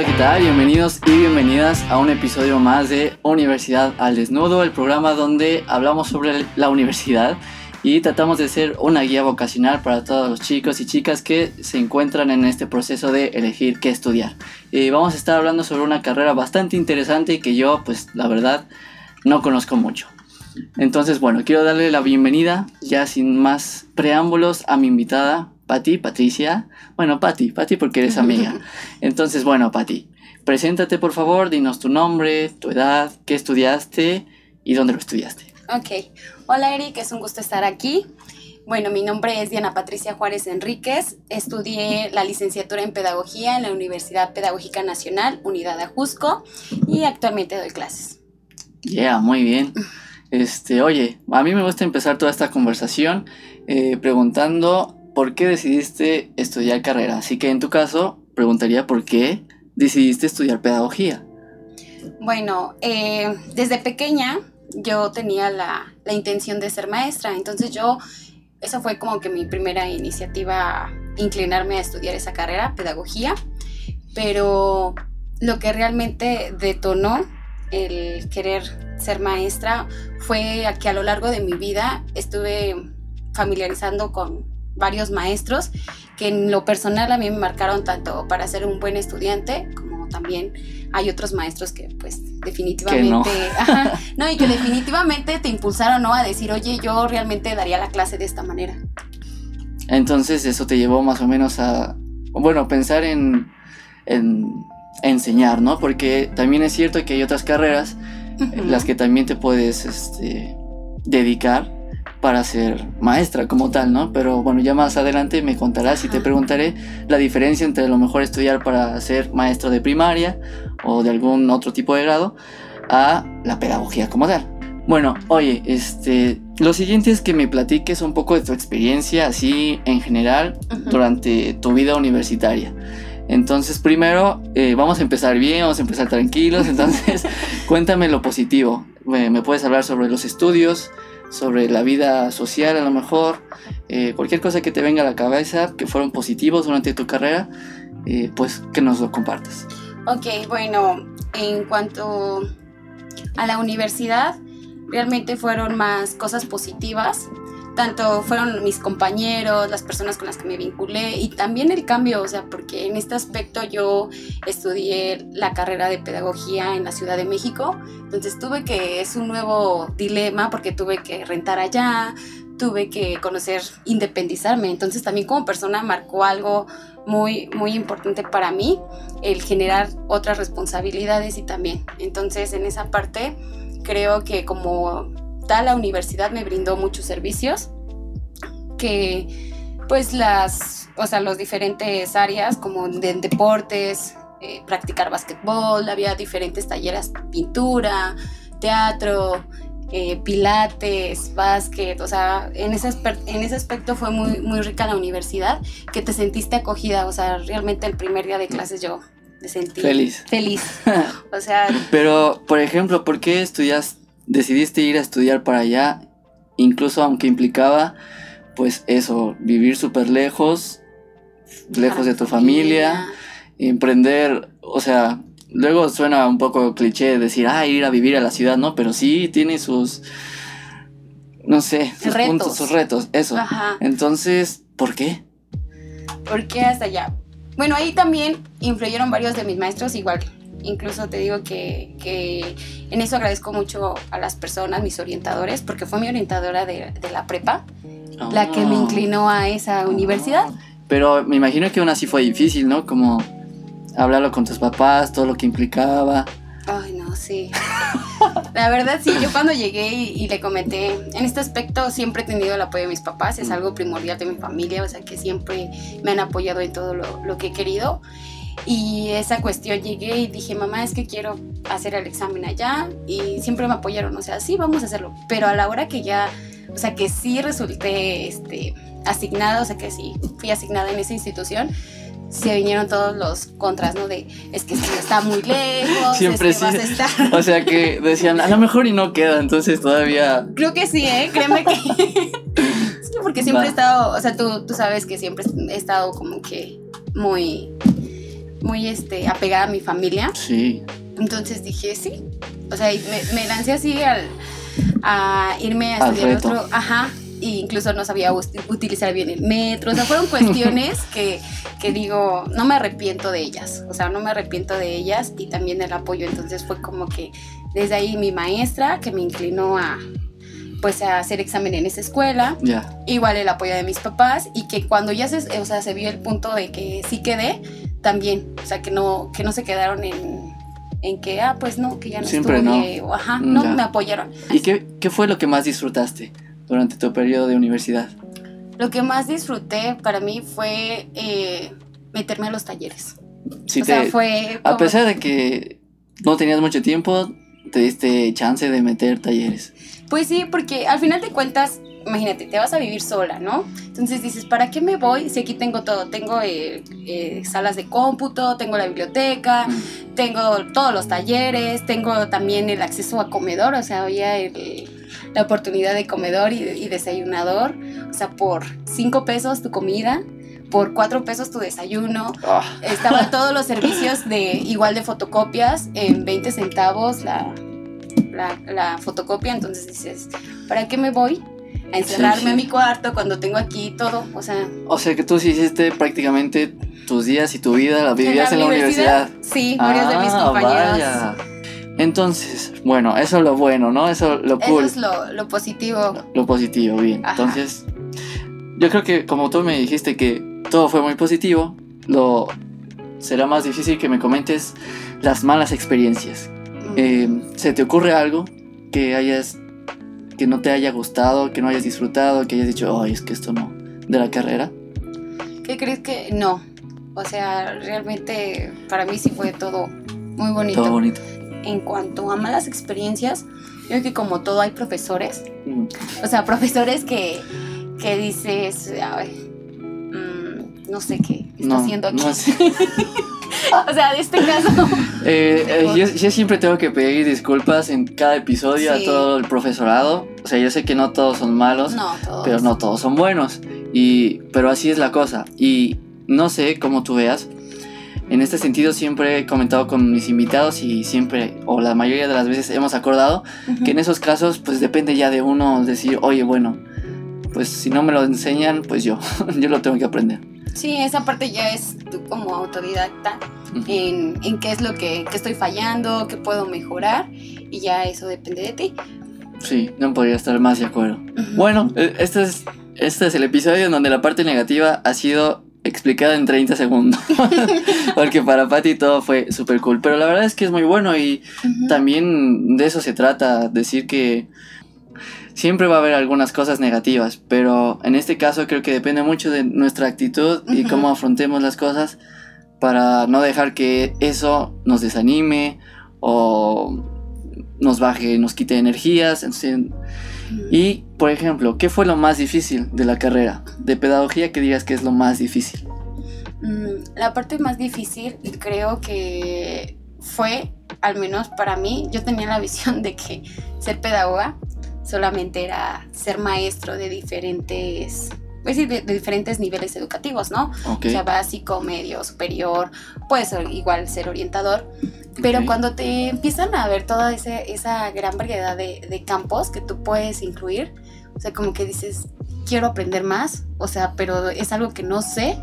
Hola, ¿qué tal? Bienvenidos y bienvenidas a un episodio más de Universidad al Desnudo, el programa donde hablamos sobre la universidad y tratamos de ser una guía vocacional para todos los chicos y chicas que se encuentran en este proceso de elegir qué estudiar. Y vamos a estar hablando sobre una carrera bastante interesante que yo, pues la verdad, no conozco mucho. Entonces, bueno, quiero darle la bienvenida, ya sin más preámbulos, a mi invitada, Patti, Patricia. Bueno, Patti, Patti porque eres amiga. Entonces, bueno, Patti, preséntate por favor, dinos tu nombre, tu edad, qué estudiaste y dónde lo estudiaste. Ok, hola Eric, es un gusto estar aquí. Bueno, mi nombre es Diana Patricia Juárez Enríquez. Estudié la licenciatura en Pedagogía en la Universidad Pedagógica Nacional, Unidad de Ajusco, y actualmente doy clases. Yeah, muy bien. Este, oye, a mí me gusta empezar toda esta conversación eh, preguntando por qué decidiste estudiar carrera. Así que en tu caso, preguntaría por qué decidiste estudiar pedagogía. Bueno, eh, desde pequeña yo tenía la, la, intención de ser maestra, entonces yo, esa fue como que mi primera iniciativa, inclinarme a estudiar esa carrera, pedagogía, pero lo que realmente detonó el querer ser maestra fue que a lo largo de mi vida estuve familiarizando con varios maestros que en lo personal a mí me marcaron tanto para ser un buen estudiante como también hay otros maestros que pues definitivamente no. y que definitivamente te impulsaron ¿no? a decir oye yo realmente daría la clase de esta manera entonces eso te llevó más o menos a bueno pensar en, en enseñar no porque también es cierto que hay otras carreras en las que también te puedes este, dedicar para ser maestra como tal, ¿no? Pero bueno, ya más adelante me contarás y te preguntaré la diferencia entre a lo mejor estudiar para ser maestro de primaria o de algún otro tipo de grado a la pedagogía como tal. Bueno, oye, este, lo siguiente es que me platiques un poco de tu experiencia así en general durante tu vida universitaria. Entonces, primero, eh, vamos a empezar bien, vamos a empezar tranquilos. Entonces, cuéntame lo positivo. me puedes hablar sobre los estudios, sobre la vida social a lo mejor, eh, cualquier cosa que te venga a la cabeza que fueron positivos durante tu carrera, eh, pues que nos lo compartas. Ok, bueno, en cuanto a la universidad, realmente fueron más cosas positivas tanto fueron mis compañeros, las personas con las que me vinculé y también el cambio, o sea, porque en este aspecto yo estudié la carrera de pedagogía en la Ciudad de México, entonces tuve que, es un nuevo dilema porque tuve que rentar allá, tuve que conocer, independizarme, entonces también como persona marcó algo muy, muy importante para mí, el generar otras responsabilidades y también, entonces en esa parte creo que como la universidad me brindó muchos servicios que pues las, o sea, los diferentes áreas como de deportes, eh, practicar básquetbol, había diferentes talleres, pintura, teatro, eh, pilates, básquet, o sea, en ese, en ese aspecto fue muy, muy rica la universidad, que te sentiste acogida, o sea, realmente el primer día de clases yo me sentí feliz. Feliz. o sea... Pero, por ejemplo, ¿por qué estudias decidiste ir a estudiar para allá, incluso aunque implicaba, pues eso, vivir súper lejos, lejos de tu familia, emprender, o sea, luego suena un poco cliché decir, ah, ir a vivir a la ciudad, ¿no? Pero sí tiene sus, no sé, sus retos. puntos, sus retos, eso. Entonces, ¿por qué? ¿Por qué hasta allá? Bueno, ahí también influyeron varios de mis maestros, igual Incluso te digo que, en eso agradezco mucho a las personas, mis orientadores, porque fue mi orientadora de, la prepa, la que me ah. inclinó a esa universidad. Pero me imagino que aún así fue difícil, ¿no? Como hablarlo con tus papás, todo lo que implicaba. Ay, no, sí. La verdad, sí, yo cuando llegué y, le comenté, en este aspecto siempre he tenido el apoyo de mis papás, es algo primordial de mi familia, o sea que siempre me han apoyado en todo lo, lo que he querido. Y esa cuestión llegué y dije, mamá, es que quiero hacer el examen allá. Y siempre me apoyaron, o sea, sí, vamos a hacerlo. Pero a la hora que ya, o sea, que sí resulté este, asignada, o sea, que sí fui asignada en esa institución, se vinieron todos los contras, ¿no? De es que está muy lejos, siempre sí. O sea que decían, a lo mejor y no queda, entonces todavía. Creo que sí, ¿eh? Créeme que. sí, porque siempre he estado, o sea, tú, tú sabes que siempre he estado como que muy muy este, apegada a mi familia. Sí. Entonces dije, sí. O sea, me, me lancé así al, a irme a Al estudiar reto. otro. Ajá. E incluso no sabía utilizar bien el metro. O sea, fueron cuestiones que, que digo, no me arrepiento de ellas. O sea, no me arrepiento de ellas y también el apoyo. Entonces fue como que desde ahí mi maestra que me inclinó a pues a hacer examen en esa escuela, Ya. igual el apoyo de mis papás y que cuando ya se, o sea, se vio el punto de que sí quedé, también, o sea, que no, que no se quedaron en, en que, ah, pues no, que ya no Siempre no. o ajá, Mm, no, ya. me apoyaron. ¿Y qué, qué fue lo que más disfrutaste durante tu periodo de universidad? Lo que más disfruté para mí fue eh, meterme a los talleres. Si o te, sea, fue... a pesar de que no tenías mucho tiempo, te diste chance de meter talleres. Pues sí, porque al final de cuentas, imagínate, te vas a vivir sola, ¿no? Entonces dices, ¿para qué me voy si aquí tengo todo? Tengo eh, eh, salas de cómputo, tengo la biblioteca, Mm. tengo todos los talleres, tengo también el acceso a comedor, o sea, había el- la oportunidad de comedor y, y desayunador, o sea, por cinco pesos tu comida, por cuatro pesos tu desayuno, Ah, estaban todos los servicios de igual de fotocopias en 20 centavos la, la, la fotocopia, entonces dices, ¿para qué me voy? A encerrarme Sí, mi cuarto cuando tengo aquí todo, o sea, o sea que tú sí hiciste prácticamente tus días y tu vida la vivías en la, universidad. Sí, varios de mis Ah, compañeros. vaya. Entonces, bueno, eso es lo bueno, ¿no? Eso lo Eso cool, es lo, lo positivo. lo positivo, bien. Ajá. Entonces, yo creo que como tú me dijiste que todo fue muy positivo, lo será más difícil que me comentes las malas experiencias. Mm. Eh, ¿Se te ocurre algo que hayas que no te haya gustado, que no hayas disfrutado, que hayas dicho, ay, es que esto no, de la carrera? ¿Qué crees que no? O sea, realmente para mí sí fue todo muy bonito. Todo bonito. En cuanto a malas experiencias, yo creo que como todo hay profesores, Mm, O sea, profesores que, que dices, "Ay, mm, no sé qué está No, haciendo aquí. no sé. o sea, de este caso. Eh, eh, yo, yo siempre tengo que pedir disculpas en cada episodio Sí. a todo el profesorado. O sea, yo sé que no todos son malos, No, todos. pero no todos son buenos. Y, pero así es la cosa. Y no sé cómo tú veas. En este sentido siempre he comentado con mis invitados y siempre, o la mayoría de las veces hemos acordado Ujú. que en esos casos pues depende ya de uno decir, oye, bueno, pues si no me lo enseñan, pues yo, yo lo tengo que aprender. Sí, esa parte ya es tú como autodidacta en, en qué es lo que, que estoy fallando, qué puedo mejorar, y ya eso depende de ti. Sí, no podría estar más de acuerdo. Bueno, eh, este es, este es el episodio en donde la parte negativa ha sido explicada en 30 segundos. Porque para Patty todo fue súper cool. Pero la verdad es que es muy bueno y también de eso se trata, decir que siempre va a haber algunas cosas negativas, pero en este caso creo que depende mucho de nuestra actitud y cómo afrontemos las cosas para no dejar que eso nos desanime o nos baje, nos quite energías. Entonces, y, por ejemplo, ¿qué fue lo más difícil de la carrera de pedagogía que digas que es lo más difícil? Mm, La parte más difícil creo que fue, al menos para mí, yo tenía la visión de que ser pedagoga solamente era ser maestro de diferentes, pues sí, de, de diferentes niveles educativos, ¿no? O sea, básico, medio, superior, puede ser igual ser orientador. Pero cuando te empiezan a ver toda ese- esa gran variedad de, de campos que tú puedes incluir, o sea, como que dices, quiero aprender más, o sea, pero es algo que no sé,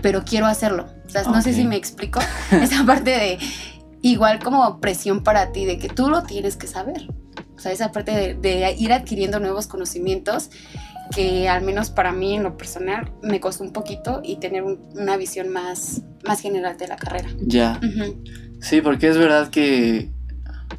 pero quiero hacerlo. O sea, no sé si me explico. Esa parte de igual como presión para ti, de que tú lo tienes que saber. O sea, esa parte de, de ir adquiriendo nuevos conocimientos que al menos para mí en lo personal me costó un poquito y tener un- una visión más, más general de la carrera. Ya. Sí, porque es verdad que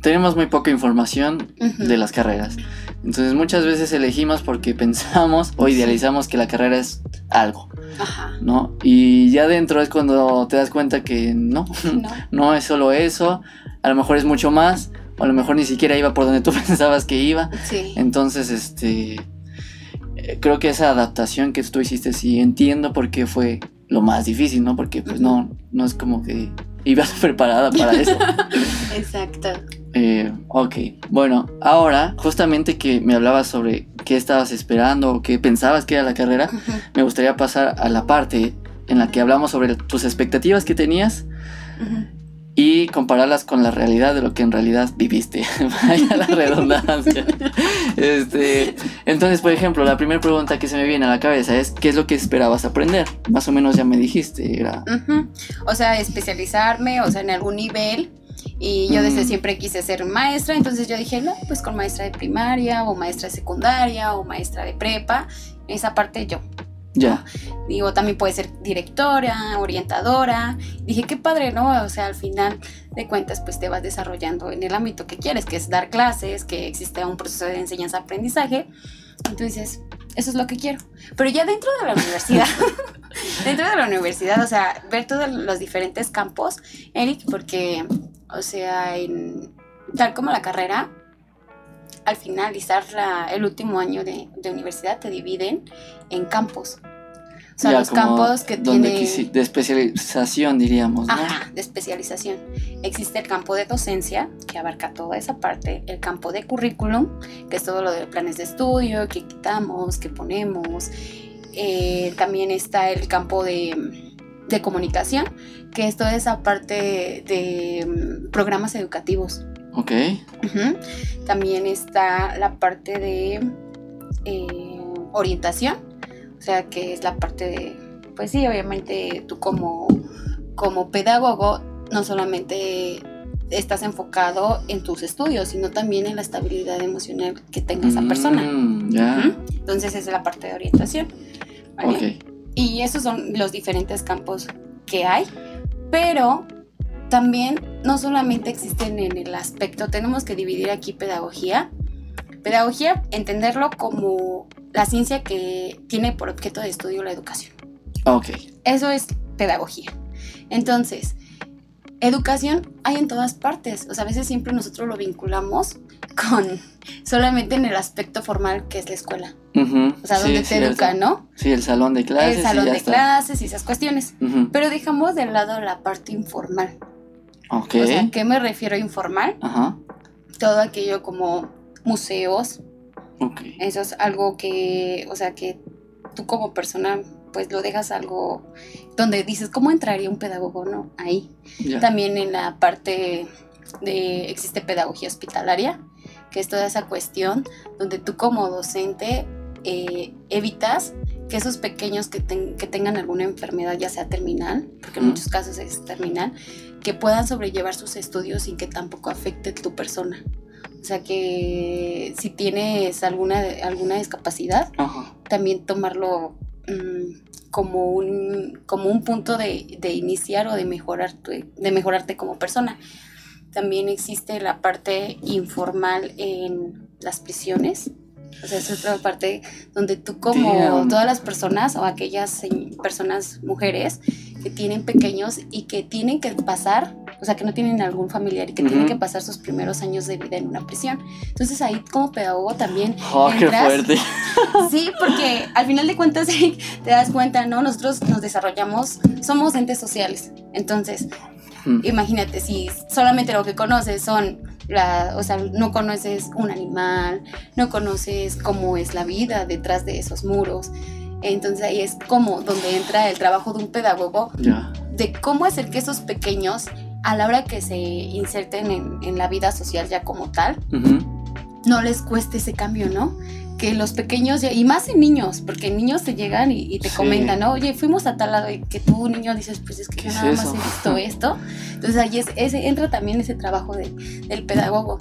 tenemos muy poca información de las carreras. Entonces muchas veces elegimos porque pensamos o idealizamos que la carrera es algo, Ajá. ¿no? Y ya dentro es cuando te das cuenta que no, No. no es solo eso, a lo mejor es mucho más, o a lo mejor ni siquiera iba por donde tú pensabas que iba. Sí. Entonces, este, eh, creo que esa adaptación que tú hiciste sí entiendo por qué fue lo más difícil, ¿no? Porque pues no, no es como que ibas preparada para eso. Exacto. Eh, ok, bueno, ahora justamente que me hablabas sobre qué estabas esperando o qué pensabas que era la carrera, me gustaría pasar a la parte en la que hablamos sobre tus expectativas que tenías y compararlas con la realidad de lo que en realidad viviste. Vaya la redundancia. este, entonces, por ejemplo, la primera pregunta que se me viene a la cabeza es ¿qué es lo que esperabas aprender? Más o menos ya me dijiste, era O sea, especializarme, o sea, en algún nivel. Y yo desde siempre quise ser maestra, entonces yo dije, no, pues con maestra de primaria o maestra de secundaria o maestra de prepa, esa parte yo. Ya. Digo, también puede ser directora, orientadora. Dije, qué padre, ¿no? O sea, al final de cuentas, pues te vas desarrollando en el ámbito que quieres, que es dar clases, que existe un proceso de enseñanza-aprendizaje. Entonces, eso es lo que quiero. Pero ya dentro de la universidad, dentro de la universidad, o sea, ver todos los diferentes campos, Eric, porque, o sea, en, tal como la carrera, al finalizar el último año de, universidad te dividen en campos. O sea, los campos que tienen... De especialización, diríamos, ¿no? Ajá, de especialización. Existe el campo de docencia, que abarca toda esa parte. El campo de currículum, que es todo lo de planes de estudio, que quitamos, que ponemos. Eh, también está el campo de, de comunicación, que es toda esa parte de mm, programas educativos. Ok. También está la parte de eh, orientación, o sea, que es la parte de, pues sí, obviamente tú como, como pedagogo no solamente estás enfocado en tus estudios, sino también en la estabilidad emocional que tenga esa persona. Mm, ya. Entonces esa es la parte de orientación. Y esos son los diferentes campos que hay, pero también no solamente existen en el aspecto, tenemos que dividir aquí pedagogía. Pedagogía, entenderlo como la ciencia que tiene por objeto de estudio la educación. Ok. Eso es pedagogía. Entonces, educación hay en todas partes. O sea, a veces siempre nosotros lo vinculamos con solamente en el aspecto formal que es la escuela. O sea, donde te educan, ¿no? Sí, el salón de clases. El salón de clases y esas cuestiones. Pero dejamos de lado la parte informal. Ok. O sea, ¿qué me refiero a informal? Ajá. Todo aquello como museos. Ok. Eso es algo que, o sea, que tú como persona pues lo dejas algo donde dices, ¿cómo entraría un pedagogo, no? Ahí. También en la parte de, existe pedagogía hospitalaria, que es toda esa cuestión donde tú como docente eh, evitas que esos pequeños que, que, tengan alguna enfermedad, ya sea terminal, porque en muchos casos es terminal, que puedan sobrellevar sus estudios sin que tampoco afecte tu persona. O sea que si tienes alguna, alguna discapacidad, también tomarlo mm, como, un, como un punto de, de iniciar o de, mejorar de mejorarte como persona. También existe la parte informal en las prisiones. O sea, es otra parte donde tú como todas las personas o aquellas personas, mujeres, que tienen pequeños y que tienen que pasar, o sea, que no tienen algún familiar y que tienen que pasar sus primeros años de vida en una prisión. Entonces ahí como pedagogo también oh, qué fuerte. Sí, porque al final de cuentas te das cuenta, ¿no? Nosotros nos desarrollamos, somos entes sociales. Entonces, imagínate si solamente lo que conoces son la, o sea, no conoces un animal, no conoces cómo es la vida detrás de esos muros. Entonces ahí es como donde entra el trabajo de un pedagogo, de cómo hacer que esos pequeños, a la hora que se inserten en, la vida social ya como tal, no les cueste ese cambio, ¿no? Que los pequeños, y más en niños, porque niños te llegan y, te comentan, ¿no? Oye, fuimos a tal lado y que tú, niño, dices, pues es que yo nada más he visto esto. Entonces ahí es, ese, entra también ese trabajo del pedagogo.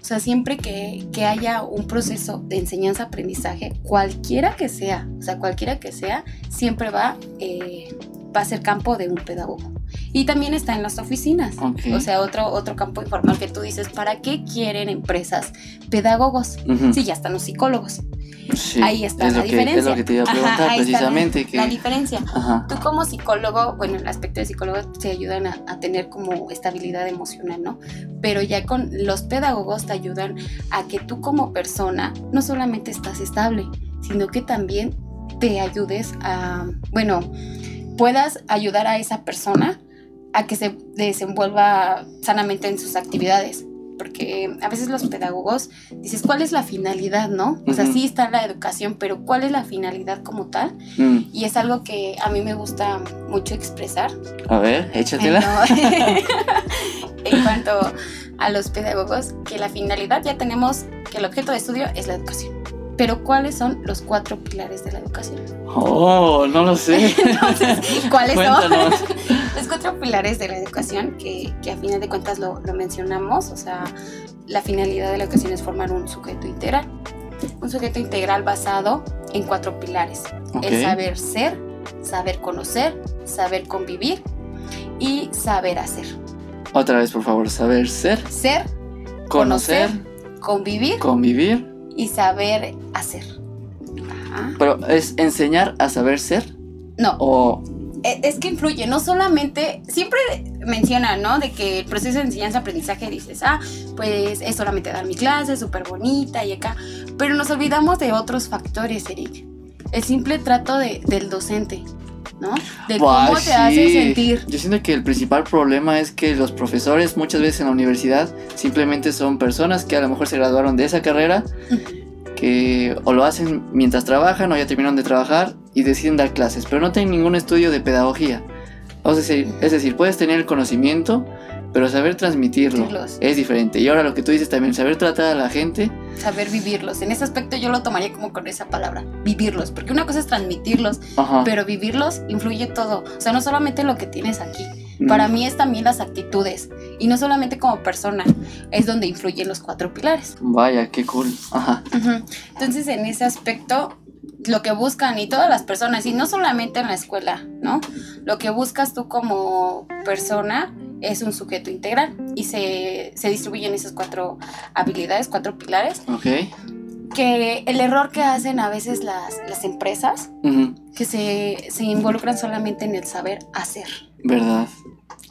O sea, siempre que, haya un proceso de enseñanza-aprendizaje, cualquiera que sea, o sea, cualquiera que sea, siempre va, eh, va a ser campo de un pedagogo. Y también está en las oficinas. O sea, otro, otro campo informal que tú dices, ¿para qué quieren empresas pedagogos? Si ya están los psicólogos. ahí está la diferencia. es lo que te iba a preguntar precisamente. La, diferencia. Tú como psicólogo, bueno, el aspecto de psicólogo te ayudan a, a, tener como estabilidad emocional, ¿no? Pero ya con los pedagogos te ayudan a que tú como persona no solamente estás estable, sino que también te ayudes a, bueno, puedas ayudar a esa persona a que se desenvuelva sanamente en sus actividades. porque a veces los pedagogos dices, ¿cuál es la finalidad, no? O sea, sí está la educación, pero ¿cuál es la finalidad como tal? Mm, Y es algo que a mí me gusta mucho expresar. a ver, échatela. En, en cuanto a los pedagogos, que la finalidad ya tenemos que el objeto de estudio es la educación. Pero ¿cuáles son los cuatro pilares de la educación? Oh, no lo sé. Entonces, ¿cuáles son? Los cuatro pilares de la educación, que, que a final de cuentas lo, lo mencionamos, o sea, la finalidad de la educación es formar un sujeto integral. Un sujeto integral basado en cuatro pilares. El saber ser, saber conocer, saber convivir y saber hacer. Otra vez, por favor, saber ser, Ser, conocer, convivir convivir. Y saber hacer. Ajá. Pero es enseñar a saber ser No, o e- es que influye, no solamente, siempre mencionan, ¿no? De que el proceso de enseñanza-aprendizaje dices, ah, pues es solamente dar mi clase, súper bonita y acá, pero nos olvidamos de otros factores, Eric. El simple trato de, del docente, ¿no? De Buah, cómo te hace sí. sentir. Yo siento que el principal problema es que los profesores muchas veces en la universidad simplemente son personas que a lo mejor se graduaron de esa carrera, que o lo hacen mientras trabajan o ya terminaron de trabajar y deciden dar clases, pero no tienen ningún estudio de pedagogía. O sea, es decir, puedes tener el conocimiento, pero saber transmitirlo Transmitirlos. es diferente. Y ahora lo que tú dices también, saber tratar a la gente, Saber vivirlos. En ese aspecto yo lo tomaría como con esa palabra, vivirlos. Porque una cosa es transmitirlos, ajá. pero vivirlos influye todo. O sea, no solamente lo que tienes aquí. mm, Para mí es también las actitudes. Y no solamente como persona, es donde influyen los cuatro pilares. Vaya, qué cool. Ajá. Entonces, en ese aspecto, lo que buscan y todas las personas, y no solamente en la escuela, ¿no? Lo que buscas tú como persona es un sujeto integral y se, se distribuyen esas cuatro habilidades, cuatro pilares, Ok. que el error que hacen a veces las, las empresas, que se, se involucran solamente en el saber hacer. Verdad.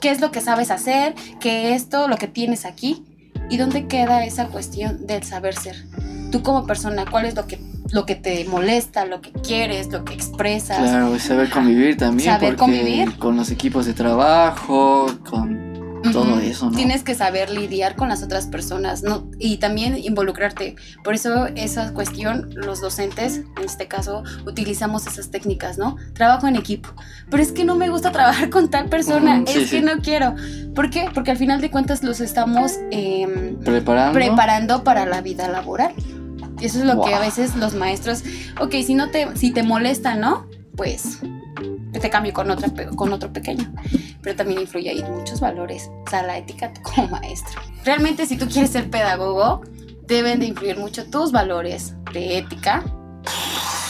qué es lo que sabes hacer, qué es todo lo que tienes aquí y dónde queda esa cuestión del saber ser. Tú como persona, ¿cuál es lo que, lo que te molesta, lo que quieres, lo que expresas? Claro, saber convivir también. Saber convivir. Con los equipos de trabajo, con todo Ujú. eso, ¿no? Tienes que saber lidiar con las otras personas ¿no? y también involucrarte. Por eso esa cuestión, los docentes, en este caso, utilizamos esas técnicas, ¿no? Trabajo en equipo. Pero es que no me gusta trabajar con tal persona, sí, es que no quiero. ¿Por qué? Porque al final de cuentas los estamos... Preparando. preparando para la vida laboral. Y eso es lo que a veces los maestros, ok, si no te, si te molesta, ¿no? Pues te cambio con otra con otro pequeño. Pero también influye ahí muchos valores, o sea, la ética como maestro. Realmente si tú quieres ser pedagogo, deben de influir mucho tus valores de ética,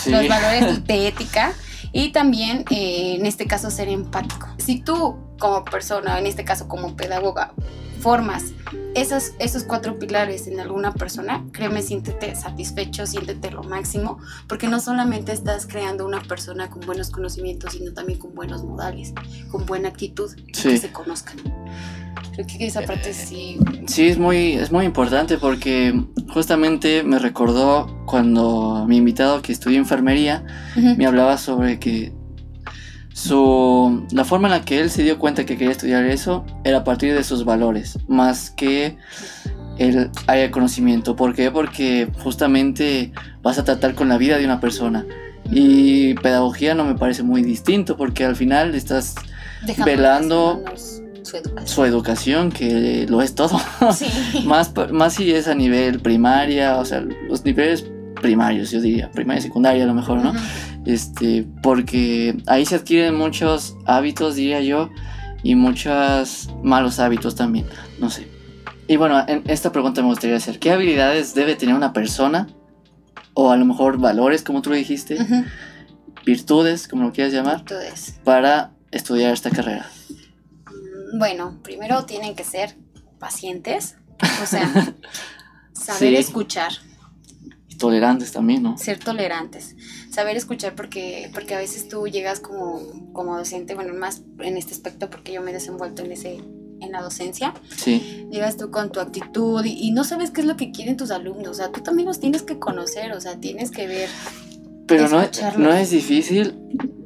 Sí. los valores de ética y también eh, en este caso ser empático. Si tú como persona, en este caso como pedagoga, formas esos, esos cuatro pilares en alguna persona, créeme, siéntete satisfecho, siéntete lo máximo, porque no solamente estás creando una persona con buenos conocimientos, sino también con buenos modales, con buena actitud, Sí. que se conozcan. Creo que esa parte sí. Sí, es muy, es muy importante porque justamente me recordó cuando mi invitado que estudió enfermería me hablaba sobre que su, la forma en la que él se dio cuenta que quería estudiar eso era a partir de sus valores, más que el área de conocimiento. ¿Por qué? Porque justamente vas a tratar con la vida de una persona. Y pedagogía no me parece muy distinto porque al final estás Dejando velando su educación. su educación, que lo es todo. Sí. más, más si es a nivel primaria, o sea, los niveles primarios, yo diría, primaria y secundaria a lo mejor, ¿no? Este, porque ahí se adquieren muchos hábitos, diría yo, y muchos malos hábitos también, no sé. Y bueno, en esta pregunta me gustaría hacer, ¿qué habilidades debe tener una persona? O a lo mejor valores, como tú lo dijiste, virtudes, como lo quieras llamar, para estudiar esta carrera. bueno, primero tienen que ser pacientes, o sea, saber Sí. escuchar, tolerantes también, ¿no? ser tolerantes, saber escuchar porque, porque a veces tú llegas como, como docente, bueno, más en este aspecto porque yo me he desenvuelto en ese en la docencia, Sí, llegas tú con tu actitud y, y no sabes qué es lo que quieren tus alumnos, o sea, tú también los tienes que conocer, o sea, tienes que ver, pero no, no es difícil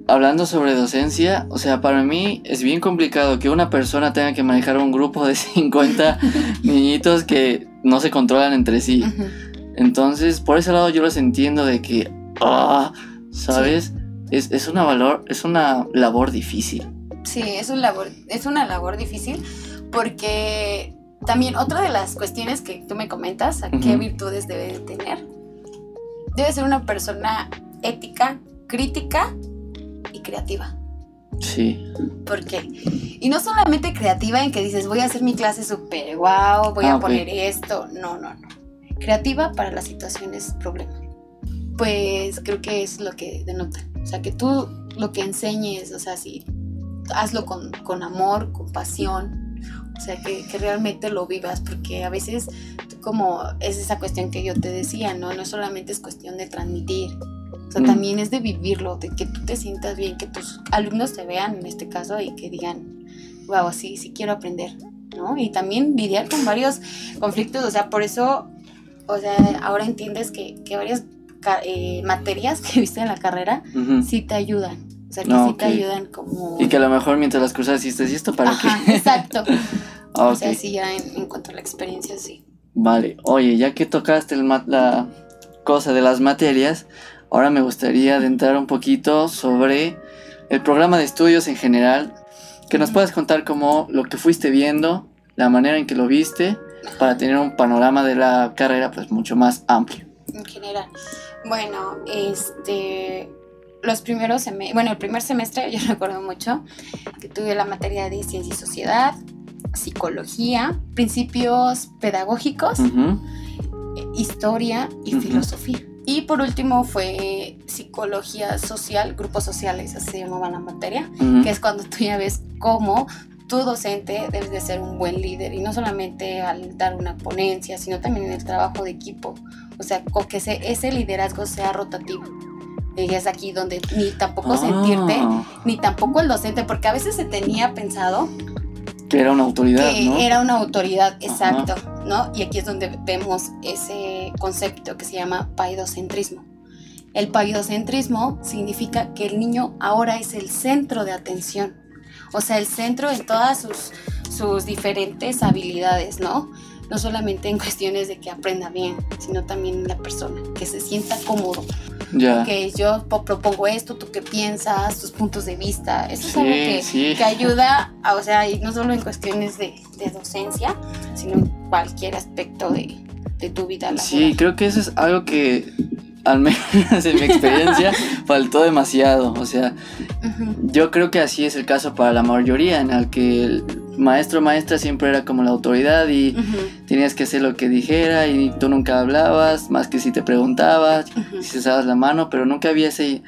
hablando sobre docencia, o sea, para mí es bien complicado que una persona tenga que manejar un grupo de 50 niñitos que no se controlan entre sí. Entonces, por ese lado yo los entiendo de que, ah, ¿sabes? Es, es, una valor, es una labor difícil. Sí, es, un labor, es una labor difícil porque también otra de las cuestiones que tú me comentas, qué virtudes debe de tener, debe ser una persona ética, crítica y creativa. Sí. ¿Por qué? Y no solamente creativa en que dices, voy a hacer mi clase súper guau, voy a ah, poner esto. No, no, no. Creativa para las situaciones problema. Pues creo que es lo que denota. O sea, que tú lo que enseñes, o sea, sí, hazlo con, con amor, con pasión, o sea, que, realmente lo vivas, porque a veces como es esa cuestión que yo te decía, ¿no? No solamente es cuestión de transmitir, o sea, mm. también es de vivirlo, de que tú te sientas bien, que tus alumnos te vean en este caso y que digan, wow, sí, sí quiero aprender, ¿no? Y también lidiar con varios conflictos, o sea, por eso, o sea, ahora entiendes que, que varias eh, materias que viste en la carrera sí te ayudan. O sea, que sí te ayudan como... Y que a lo mejor mientras las cosas hiciste esto para Ajá, Exacto. O sea, sí, ya en, cuanto a la experiencia, sí. Vale, oye, ya que tocaste el la cosa de las materias, ahora me gustaría adentrar un poquito sobre el programa de estudios en general. Que nos puedas contar como lo que fuiste viendo, la manera en que lo viste, para tener un panorama de la carrera pues mucho más amplio. En general. Bueno, este los primeros semestres, bueno, el primer semestre yo recuerdo mucho que tuve la materia de ciencia y sociedad, psicología, principios pedagógicos, historia y filosofía. Y por último fue psicología social, grupos sociales, así se llamaba la materia, que es cuando tú ya ves cómo tu docente debes de ser un buen líder y no solamente al dar una ponencia, sino también en el trabajo de equipo. O sea, que ese liderazgo sea rotativo. Y es aquí donde ni tampoco sentirte, ah. ni tampoco el docente, porque a veces se tenía pensado que era una autoridad, que Era una autoridad, exacto, ¿no? Y aquí es donde vemos ese concepto que se llama paidocentrismo. El paidocentrismo significa que el niño ahora es el centro de atención, o sea, el centro en todas sus, sus diferentes habilidades, ¿no? No solamente en cuestiones de que aprenda bien, sino también en la persona, que se sienta cómodo, que yo propongo esto, tú qué piensas, tus puntos de vista. Eso es algo que, que, ayuda, o sea, y no solo en cuestiones de, de docencia, sino en cualquier aspecto de, de tu vida laboral. Sí, creo que eso es algo que al menos en mi experiencia, faltó demasiado. O sea, yo creo que así es el caso para la mayoría, en el que el maestro maestra siempre era como la autoridad y tenías que hacer lo que dijera y tú nunca hablabas, más que si te preguntabas, si se la mano, pero nunca había ese,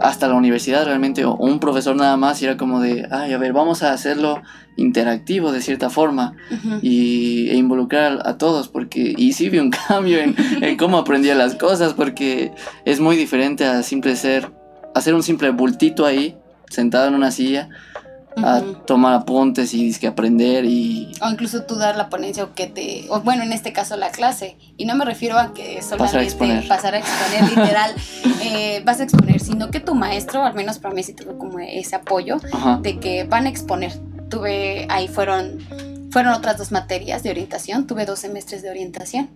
hasta la universidad realmente, o un profesor nada más, y era como de, ay, a ver, vamos a hacerlo interactivo de cierta forma y, e involucrar a todos porque y sí vi un cambio en, en, cómo aprendía las cosas porque es muy diferente a simple ser hacer un simple bultito ahí sentado en una silla a tomar apuntes y que aprender y o incluso tú dar la ponencia o que te o bueno en este caso la clase y no me refiero a que solamente pasar a exponer, literal eh, vas a exponer sino que tu maestro al menos para mí sí tuvo como ese apoyo de que van a exponer tuve, ahí fueron, fueron otras dos materias de orientación, tuve dos semestres de orientación.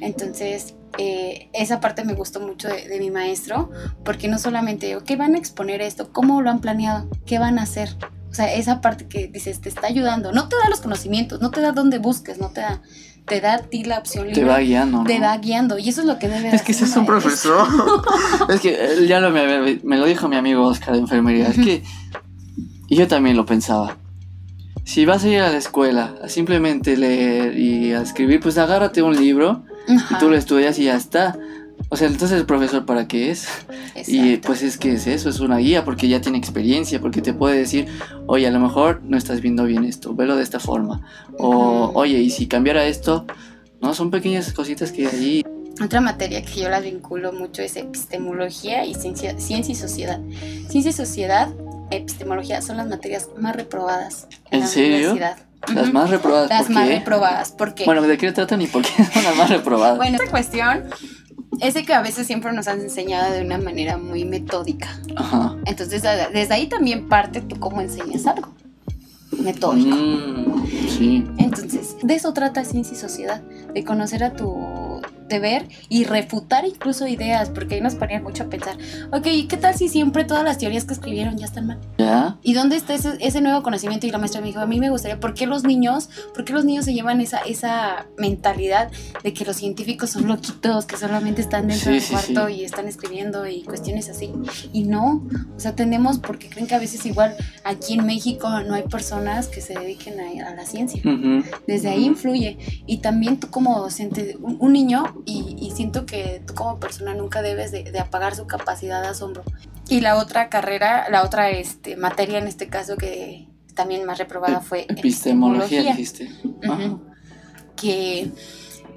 Entonces, eh, esa parte me gustó mucho de, mi maestro, porque no solamente, ¿qué van a exponer esto? ¿Cómo lo han planeado? ¿Qué van a hacer? O sea, esa parte que dices, te está ayudando, no te da los conocimientos, no te da dónde busques, no te da, te da a ti la opción libre. Te va guiando. Te va guiando. Y eso es lo que debe Es que ese es un profesor. es que ya lo, me, me, lo dijo mi amigo Oscar de enfermería. Es que. Y yo también lo pensaba si vas a ir a la escuela a simplemente leer y a escribir, pues agárrate un libro y tú lo estudias y ya está. O sea, entonces el profesor para qué es? Y pues es que es eso, es una guía porque ya tiene experiencia, porque te puede decir, oye, a lo mejor no estás viendo bien esto, velo de esta forma. O, oye, y si cambiara esto, no, son pequeñas cositas que ahí... Otra materia que yo la vinculo mucho es epistemología y ciencia, ciencia y sociedad. Ciencia y sociedad epistemología son las materias más reprobadas en, la universidad. Las más reprobadas. Las más reprobadas. ¿Por qué? Bueno, ¿de qué tratan y por qué son las más reprobadas? bueno, esta cuestión ese que a veces siempre nos han enseñado de una manera muy metódica. Ajá. Entonces, desde ahí también parte tú cómo enseñas algo. Metódico. Mm, sí. Entonces, de eso trata Ciencia y Sociedad, de conocer a tu deber y refutar incluso ideas, porque ahí nos ponían mucho a pensar, ok, ¿qué tal si siempre todas las teorías que escribieron ya están mal? ¿Ya? ¿Y dónde está ese, ese nuevo conocimiento? Y la maestra me dijo, a mí me gustaría, ¿por qué los niños, por qué los niños se llevan esa, esa mentalidad de que los científicos son loquitos, que solamente están dentro Sí, del sí, cuarto sí. y están escribiendo y cuestiones así? Y no, o sea, tenemos, porque creen que a veces igual aquí en México no hay personas que se dediquen a, a la ciencia. Ujú. Desde ahí influye. Y también tú como docente, un, un niño, y, y siento que tú como persona nunca debes de, de apagar su capacidad de asombro. Y la otra carrera, la otra este, materia en este caso que también más reprobada fue Epistemología, dijiste. Ajá. Ujú. que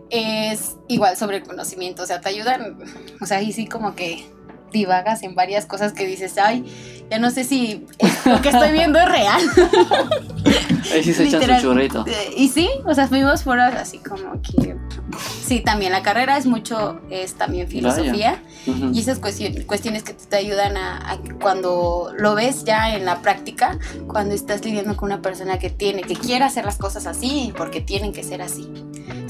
es igual sobre el conocimiento, o sea, te ayudan, o sea, ahí sí como que divagas en varias cosas que dices, ay, ya no sé si lo que estoy viendo es real. Ahí sí se echan su churrito. Eh, Y sí, o sea, fuimos por así como que... Sí, también la carrera es mucho, es también filosofía y esas cuestion- cuestiones que te ayudan a, cuando lo ves ya en la práctica, cuando estás lidiando con una persona que tiene, que quiere hacer las cosas así, porque tienen que ser así.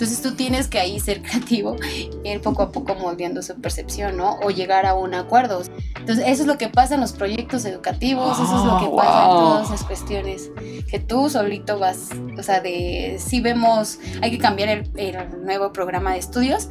Entonces tú tienes que ahí ser creativo y ir poco a poco moldeando su percepción, ¿no? O llegar a un acuerdo. Entonces eso es lo que pasa en los proyectos educativos, eso es lo que Ah, pasa en todas esas cuestiones que tú solito vas, o sea, de si vemos, hay que cambiar el, el nuevo programa de estudios,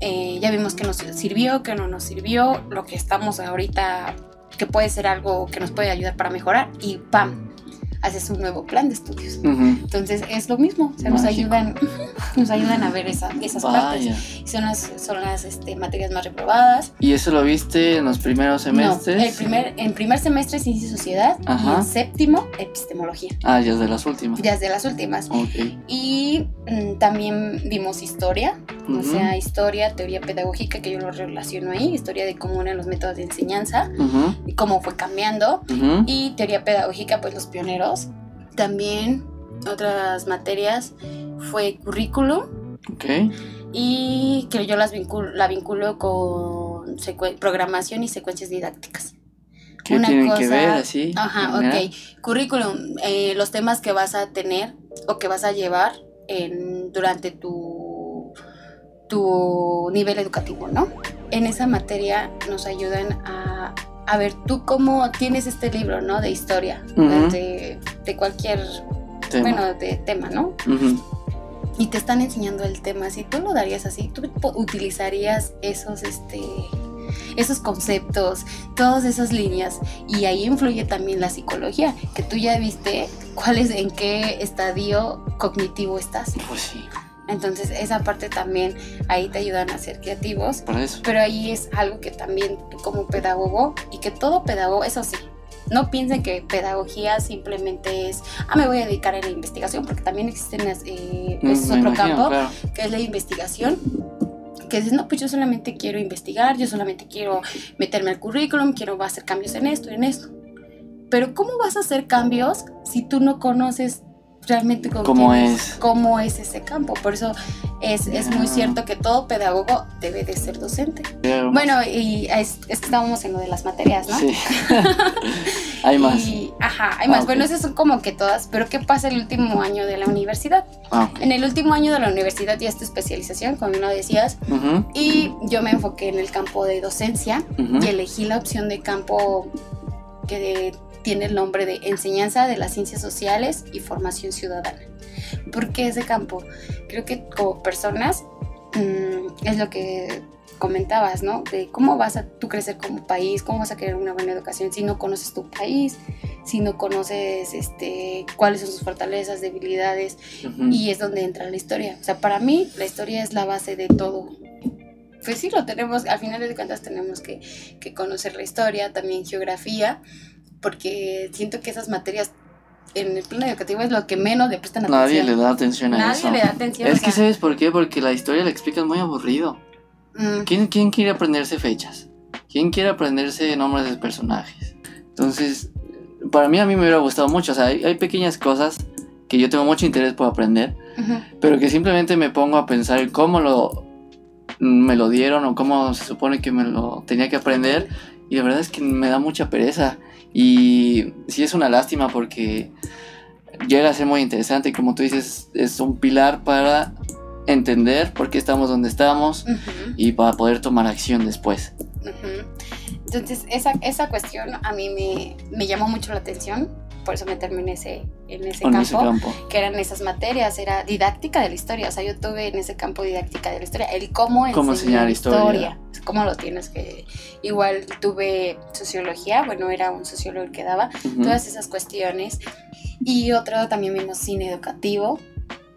eh, ya vimos que nos sirvió, que no nos sirvió, lo que estamos ahorita, que puede ser algo que nos puede ayudar para mejorar y ¡pam! Haces un nuevo plan de estudios. Entonces es lo mismo, o sea, nos ayudan, nos ayudan a ver esa- esas partes. Y Son las, son las este, materias más reprobadas. ¿Y eso lo viste en los primeros semestres? No, el primer, en primer semestre Ciencia y Sociedad y en séptimo Epistemología. Ah, ya es de las últimas. Ya es de las últimas. Y mm, también vimos historia, o sea, historia, teoría pedagógica, que yo lo relaciono ahí, historia de cómo eran los métodos de enseñanza y cómo fue cambiando. Y teoría pedagógica, pues los pioneros. También otras materias fue currículum y que yo las vinculo, la vinculo con programación y secuencias didácticas. ¿Qué Una tienen que cosa- ver así? Ajá, ok. Currículum, eh, los temas que vas a tener o que vas a llevar en, durante tu, tu nivel educativo, ¿no? En esa materia nos ayudan a, a ver tú cómo tienes este libro, ¿no? De historia, de, de cualquier, Tema. bueno, de tema, ¿no? Y te están enseñando el tema, si tú lo darías así, tú utilizarías esos, este, esos conceptos, todas esas líneas, y ahí influye también la psicología, que tú ya viste cuál es, en qué estadio cognitivo estás. Pues sí, Entonces esa parte también ahí te ayudan a ser creativos, para eso. pero ahí es algo que también tú como pedagogo, y que todo pedagogo, eso sí, no piensen que pedagogía simplemente es, ah, me voy a dedicar a la investigación, porque también existen las, eh, Mm, ese es otro imagino, campo, claro. que es la investigación. Que dices, no, pues yo solamente quiero investigar, yo solamente quiero meterme al currículum, quiero hacer cambios en esto y en esto. Pero ¿cómo vas a hacer cambios si tú no conoces realmente con ¿Cómo quién es? cómo es ese campo? Por eso es, es muy Ya. cierto que todo pedagogo debe de ser docente. Bueno, y es, es que estábamos en lo de las materias, ¿no? Sí. Hay más. Y, ajá, hay Ah, más. ok. Bueno, esas son como que todas. Pero ¿qué pasa el último año de la universidad? Ah. En el último año de la universidad ya es tu especialización, como lo decías, y yo me enfoqué en el campo de docencia ujú. y elegí la opción de campo que tiene el nombre de enseñanza de las ciencias sociales y formación ciudadana. ¿Por qué ese campo? Creo que como personas mm, es lo que comentabas, ¿no? De cómo vas a tú crecer como país, cómo vas a querer una buena educación si no conoces tu país, si no conoces este, cuáles son sus fortalezas, debilidades, Ujú. y es donde entra la historia. O sea, para mí la historia es la base de todo. Pues sí, lo tenemos, al final de cuentas tenemos que, que conocer la historia, también geografía, porque siento que esas materias en el plano educativo es lo que menos le prestan Nadie atención. le da atención a Nadie eso. le da atención. Es que sea, ¿sabes por qué? Porque la historia la explicas muy aburrido. mm, ¿Quién, ¿Quién quiere aprenderse fechas? ¿Quién quiere aprenderse nombres de personajes? Entonces, para mí a mí me hubiera gustado mucho. O sea, hay, hay pequeñas cosas que yo tengo mucho interés por aprender, pero que simplemente me pongo a pensar en cómo lo me lo dieron o cómo se supone que me lo tenía que aprender. Y la verdad es que me da mucha pereza. Y sí es una lástima porque llega a ser muy interesante y como tú dices, es un pilar para entender por qué estamos donde estamos y para poder tomar acción después. Entonces, esa, esa cuestión a mí me, me llamó mucho la atención por eso meterme en ese, en ese, campo, que eran esas materias, era didáctica de la historia, o sea, yo tuve en ese campo didáctica de la historia, el cómo, enseñar, historia, cómo lo tienes que, igual tuve sociología, bueno, era un sociólogo que daba, todas esas cuestiones, y otro también vimos cine educativo,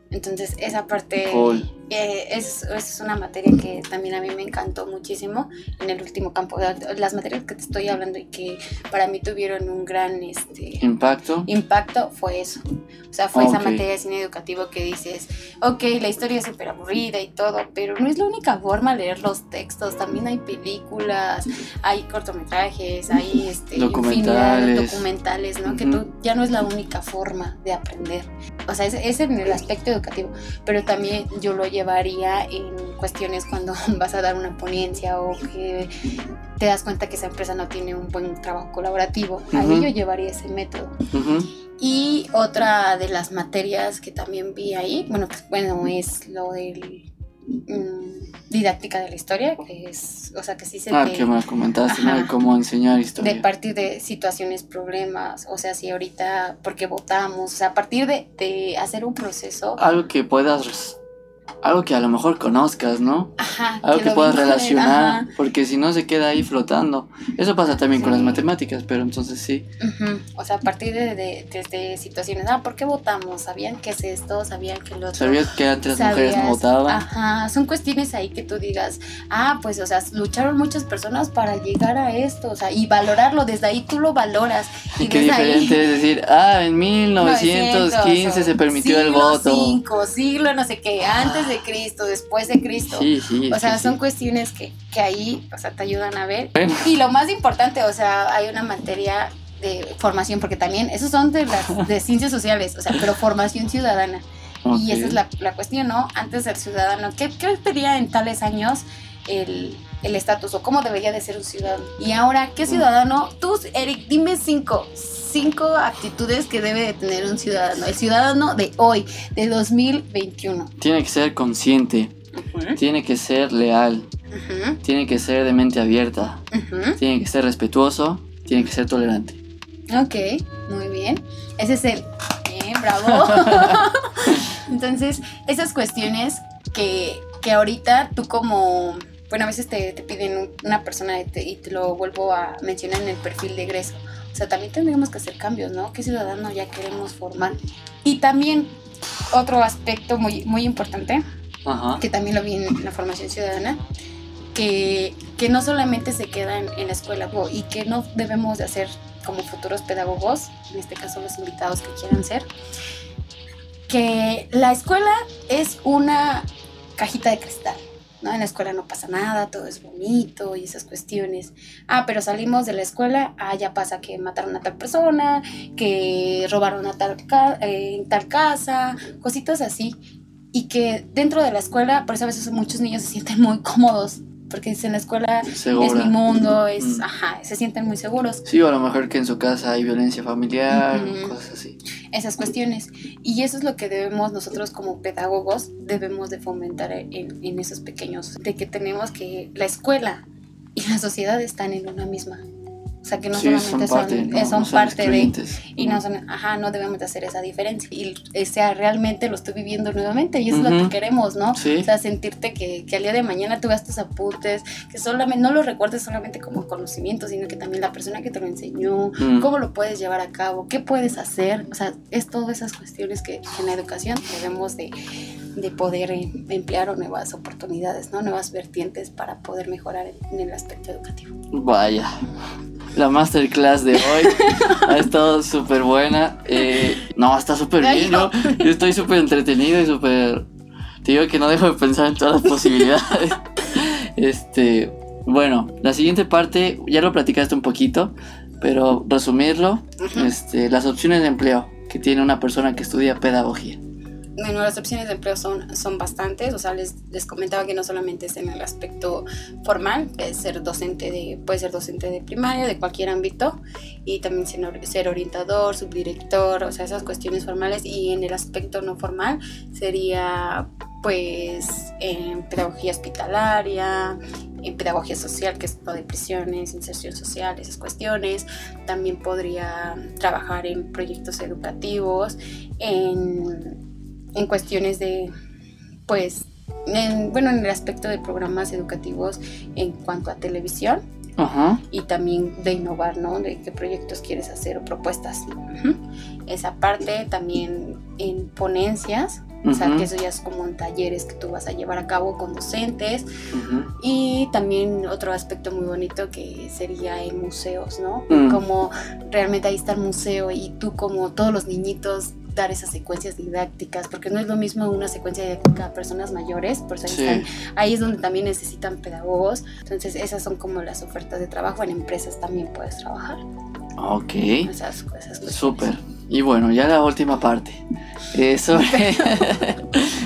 entonces esa parte eh, es, es, una materia que también a mí me encantó muchísimo en el último campo. Las materias que te estoy hablando y que para mí tuvieron un gran este, impacto. Impacto fue eso. O sea, fue esa materia de cine educativo que dices, ok, la historia es súper aburrida y todo, pero no es la única forma leer los textos. También hay películas, hay cortometrajes, hay este, documentales. documentales, ¿no? Que tú, ya no es la única forma de aprender. O sea, es, es en el aspecto educativo, pero también yo lo llevaría en cuestiones cuando vas a dar una ponencia o que te das cuenta que esa empresa no tiene un buen trabajo colaborativo. Ahí yo llevaría ese método. Y otra de las materias que también vi ahí, bueno, pues, bueno, es lo del mm, didáctica de la historia, que es, o sea, que sí se Ah, que me comentaste, ¿no? De cómo enseñar historia. De partir de situaciones, problemas, o sea, si ahorita, porque votamos, o sea, a partir de, de hacer un proceso... Algo que puedas algo que a lo mejor conozcas, ¿no? Ajá. Algo que, puedas relacionar, porque si no se queda ahí flotando. Eso pasa también con las matemáticas, pero entonces sí. O sea, a partir de, de, situaciones, ah, ¿por qué votamos? ¿Sabían qué es esto? ¿Sabían que lo otro? ¿Sabías que antes las mujeres no votaban? Ajá, son cuestiones ahí que tú digas, ah, pues, o sea, lucharon muchas personas para llegar a esto, o sea, y valorarlo, desde ahí tú lo valoras. Y, qué diferente es decir, ah, en 1915 se permitió el voto. Siglo no sé qué, antes de Cristo, después de Cristo. Sí, sí, o sea, son cuestiones que, que, ahí, o sea, te ayudan a ver. Y lo más importante, o sea, hay una materia de formación, porque también, esos son de las de ciencias sociales, o sea, pero formación ciudadana. Y esa es la, la, cuestión, ¿no? Antes del ciudadano, ¿qué, qué pedía en tales años el estatus o cómo debería de ser un ciudadano? Y ahora, ¿qué ciudadano? Tú, Eric, dime cinco, cinco actitudes que debe de tener un ciudadano, el ciudadano de hoy, de 2021. Tiene que ser consciente, tiene que ser leal, tiene que ser de mente abierta, tiene que ser respetuoso, tiene que ser tolerante. Ok, muy bien. Ese es el... Bien, bravo. Entonces, esas cuestiones que, que ahorita tú como bueno, a veces te, te piden una persona y te, lo vuelvo a mencionar en el perfil de egreso. O sea, también tendríamos que hacer cambios, ¿no? ¿Qué ciudadano ya queremos formar? Y también otro aspecto muy, muy importante, que también lo vi en la formación ciudadana, que, que no solamente se queda en, la escuela y que no debemos de hacer como futuros pedagogos, en este caso los invitados que quieran ser, que la escuela es una cajita de cristal ¿no? En la escuela no pasa nada, todo es bonito y esas cuestiones. Ah, pero salimos de la escuela, ah, ya pasa que mataron a tal persona, que robaron a tal, eh, en tal casa, cositas así. Y que dentro de la escuela, por eso a veces muchos niños se sienten muy cómodos porque en la escuela es mi mundo, es, mm. ajá, se sienten muy seguros. Sí, o a lo mejor que en su casa hay violencia familiar, cosas así. Esas cuestiones. Y eso es lo que debemos nosotros como pedagogos, debemos de fomentar en, en esos pequeños, de que tenemos que la escuela y la sociedad están en una misma. O sea, que no solamente son, parte, de... Y no son, ajá, no debemos de hacer esa diferencia. Y sea, realmente lo estoy viviendo nuevamente y eso es lo que queremos, ¿no? O sea, sentirte que, que, al día de mañana tú veas tus apuntes, que solamente no lo recuerdes solamente como conocimiento, sino que también la persona que te lo enseñó, cómo lo puedes llevar a cabo, qué puedes hacer. O sea, es todas esas cuestiones que en la educación debemos de de poder emplear nuevas oportunidades, ¿no? Nuevas vertientes para poder mejorar en el aspecto educativo. Vaya, la masterclass de hoy ha estado súper buena. Eh, no, está súper bien, Yo estoy súper entretenido y súper... Te digo que no dejo de pensar en todas las posibilidades. Este, bueno, la siguiente parte ya lo platicaste un poquito, pero resumirlo, este, las opciones de empleo que tiene una persona que estudia pedagogía. Bueno, las opciones de empleo son, son bastantes, o sea, les, les comentaba que no solamente es en el aspecto formal, ser docente de, puede ser docente de primaria, de cualquier ámbito, y también ser orientador, subdirector, o sea, esas cuestiones formales, y en el aspecto no formal sería pues en pedagogía hospitalaria, en pedagogía social, que es lo de prisiones, inserción social, esas cuestiones. También podría trabajar en proyectos educativos, en en cuestiones de, pues, bueno, en el aspecto de programas educativos en cuanto a televisión. Y también de innovar, ¿no? De qué proyectos quieres hacer o propuestas. Esa parte también en ponencias, o sea, que eso ya es como en talleres que tú vas a llevar a cabo con docentes. Y también otro aspecto muy bonito que sería en museos, ¿no? Mm. Como realmente ahí está el museo y tú como todos los niñitos dar esas secuencias didácticas, porque no es lo mismo una secuencia didáctica a personas mayores, por eso ahí, es donde también necesitan pedagogos. Entonces, esas son como las ofertas de trabajo. En empresas también puedes trabajar. Ok. Esas, Súper. Y bueno, ya la última parte. Eh, sobre.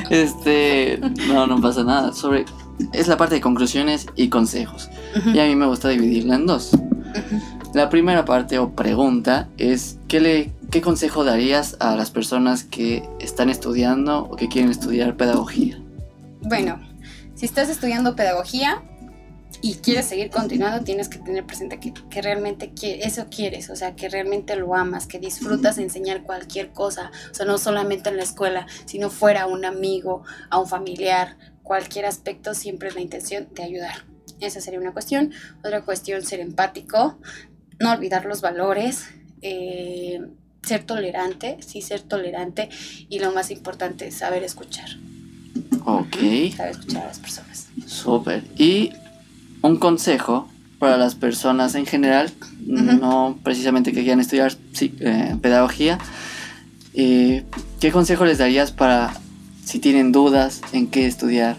este. No, no pasa nada. Sobre. Es la parte de conclusiones y consejos. Y a mí me gusta dividirla en dos. La primera parte o pregunta es: ¿qué le ¿qué consejo darías a las personas que están estudiando o que quieren estudiar pedagogía? Bueno, si estás estudiando pedagogía y quieres seguir continuando, tienes que tener presente que, realmente eso quieres, o sea, que realmente lo amas, que disfrutas de enseñar cualquier cosa, o sea, no solamente en la escuela, sino fuera a un amigo, a un familiar, cualquier aspecto, siempre es la intención de ayudar. Esa sería una cuestión. Otra cuestión, ser empático, no olvidar los valores. Eh, ser tolerante, sí ser tolerante y lo más importante saber escuchar. Ok. Saber escuchar a las personas. Súper. Y un consejo para las personas en general, no precisamente que quieran estudiar eh, pedagogía, eh, ¿qué consejo les darías para si tienen dudas en qué estudiar?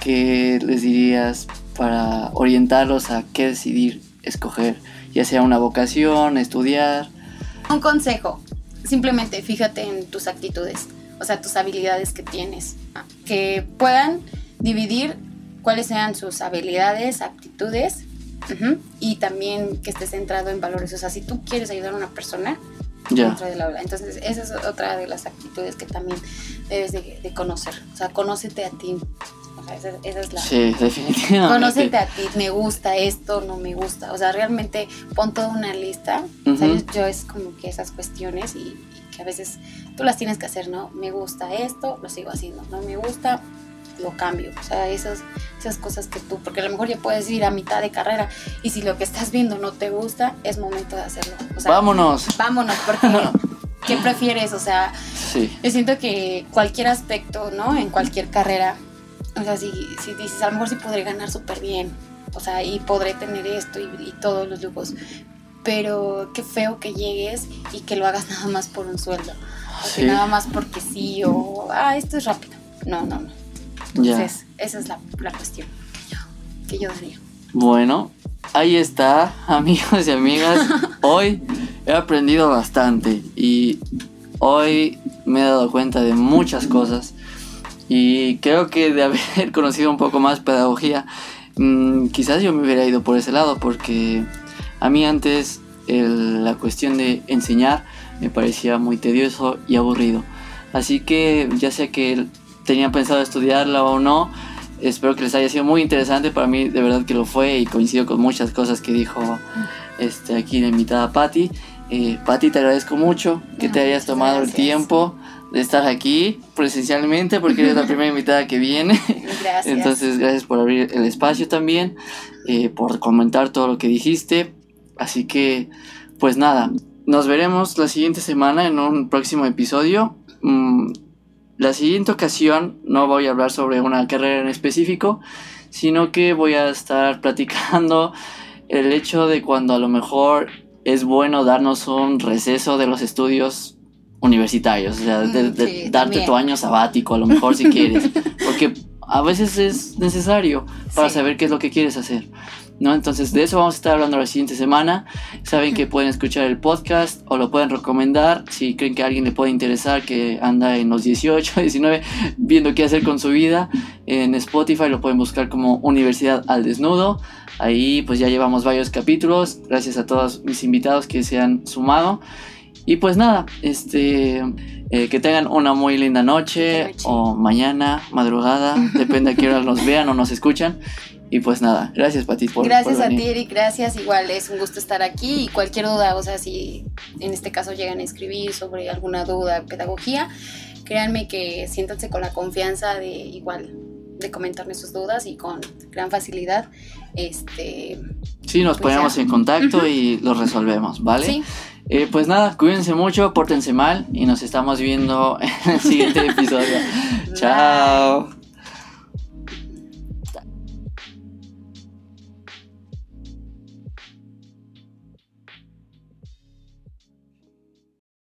¿Qué les dirías para orientarlos a qué decidir escoger? Ya sea una vocación, estudiar un consejo, simplemente fíjate en tus actitudes, o sea, tus habilidades que tienes, que puedan dividir cuáles sean sus habilidades, actitudes y también que estés centrado en valores. O sea, si tú quieres ayudar a una persona dentro del aula, entonces esa es otra de las actitudes que también debes de conocer. O sea, conócete a ti, esa, es la. Sí, definitivamente. Conócete a ti, me gusta esto, no me gusta. O sea, realmente pon toda una lista. Yo es como que esas cuestiones y, que a veces tú las tienes que hacer, ¿no? Me gusta esto, lo sigo haciendo. No me gusta, lo cambio. O sea, esas, esas cosas que tú, porque a lo mejor ya puedes ir a mitad de carrera y si lo que estás viendo no te gusta, es momento de hacerlo. vámonos. Vámonos, porque ¿qué prefieres? O sea, sí. yo siento que cualquier aspecto, ¿no? En cualquier carrera o sea, si, si dices, a lo mejor sí podré ganar súper bien, o sea, y podré tener esto y, todos los lujos, pero qué feo que llegues y que lo hagas nada más por un sueldo, o que nada más porque sí, o, ah, esto es rápido. No, no, no. Entonces, esa es la, la cuestión que yo, que yo daría. Bueno, ahí está, amigos y amigas. Hoy he aprendido bastante y hoy me he dado cuenta de muchas cosas y creo que de haber conocido un poco más pedagogía, mm, quizás yo me hubiera ido por ese lado, porque a mí antes la cuestión de enseñar me parecía muy tedioso y aburrido. Así que ya sea que tenía pensado estudiarla o no, espero que les haya sido muy interesante. Para mí de verdad que lo fue y coincido con muchas cosas que dijo este, aquí la invitada Patti. Eh, Patti, te agradezco mucho que te hayas tomado el tiempo de estar aquí presencialmente porque eres la primera invitada que viene. Gracias. Entonces, gracias por abrir el espacio también, eh, por comentar todo lo que dijiste. Así que, pues nada, nos veremos la siguiente semana en un próximo episodio. Mm, la siguiente ocasión no voy a hablar sobre una carrera en específico, sino que voy a estar platicando el hecho de cuando a lo mejor es bueno darnos un receso de los estudios universitarios, o sea, de, darte tu año sabático a lo mejor si quieres, porque a veces es necesario para saber qué es lo que quieres hacer. ¿no? Entonces de eso vamos a estar hablando la siguiente semana. Saben que pueden escuchar el podcast o lo pueden recomendar si creen que a alguien le puede interesar que anda en los 18, 19 viendo qué hacer con su vida. En Spotify lo pueden buscar como Universidad al Desnudo. Ahí pues ya llevamos varios capítulos. Gracias a todos mis invitados que se han sumado. Y pues nada, este, eh, que tengan una muy linda noche, noche. o mañana, madrugada, depende a qué hora nos vean o nos escuchan. Y pues nada, gracias Pati por gracias por a ti. Eric. Gracias. Igual es un gusto estar aquí. Y cualquier duda, o sea, si en este caso llegan a escribir sobre alguna duda de pedagogía, créanme que siéntanse con la confianza de igual de comentarme sus dudas y con gran facilidad. Este, Sí, nos Pues ponemos ya. en contacto y lo resolvemos, ¿vale? sí, Eh, pues nada, cuídense mucho, pórtense mal y nos estamos viendo en el siguiente episodio. Chao.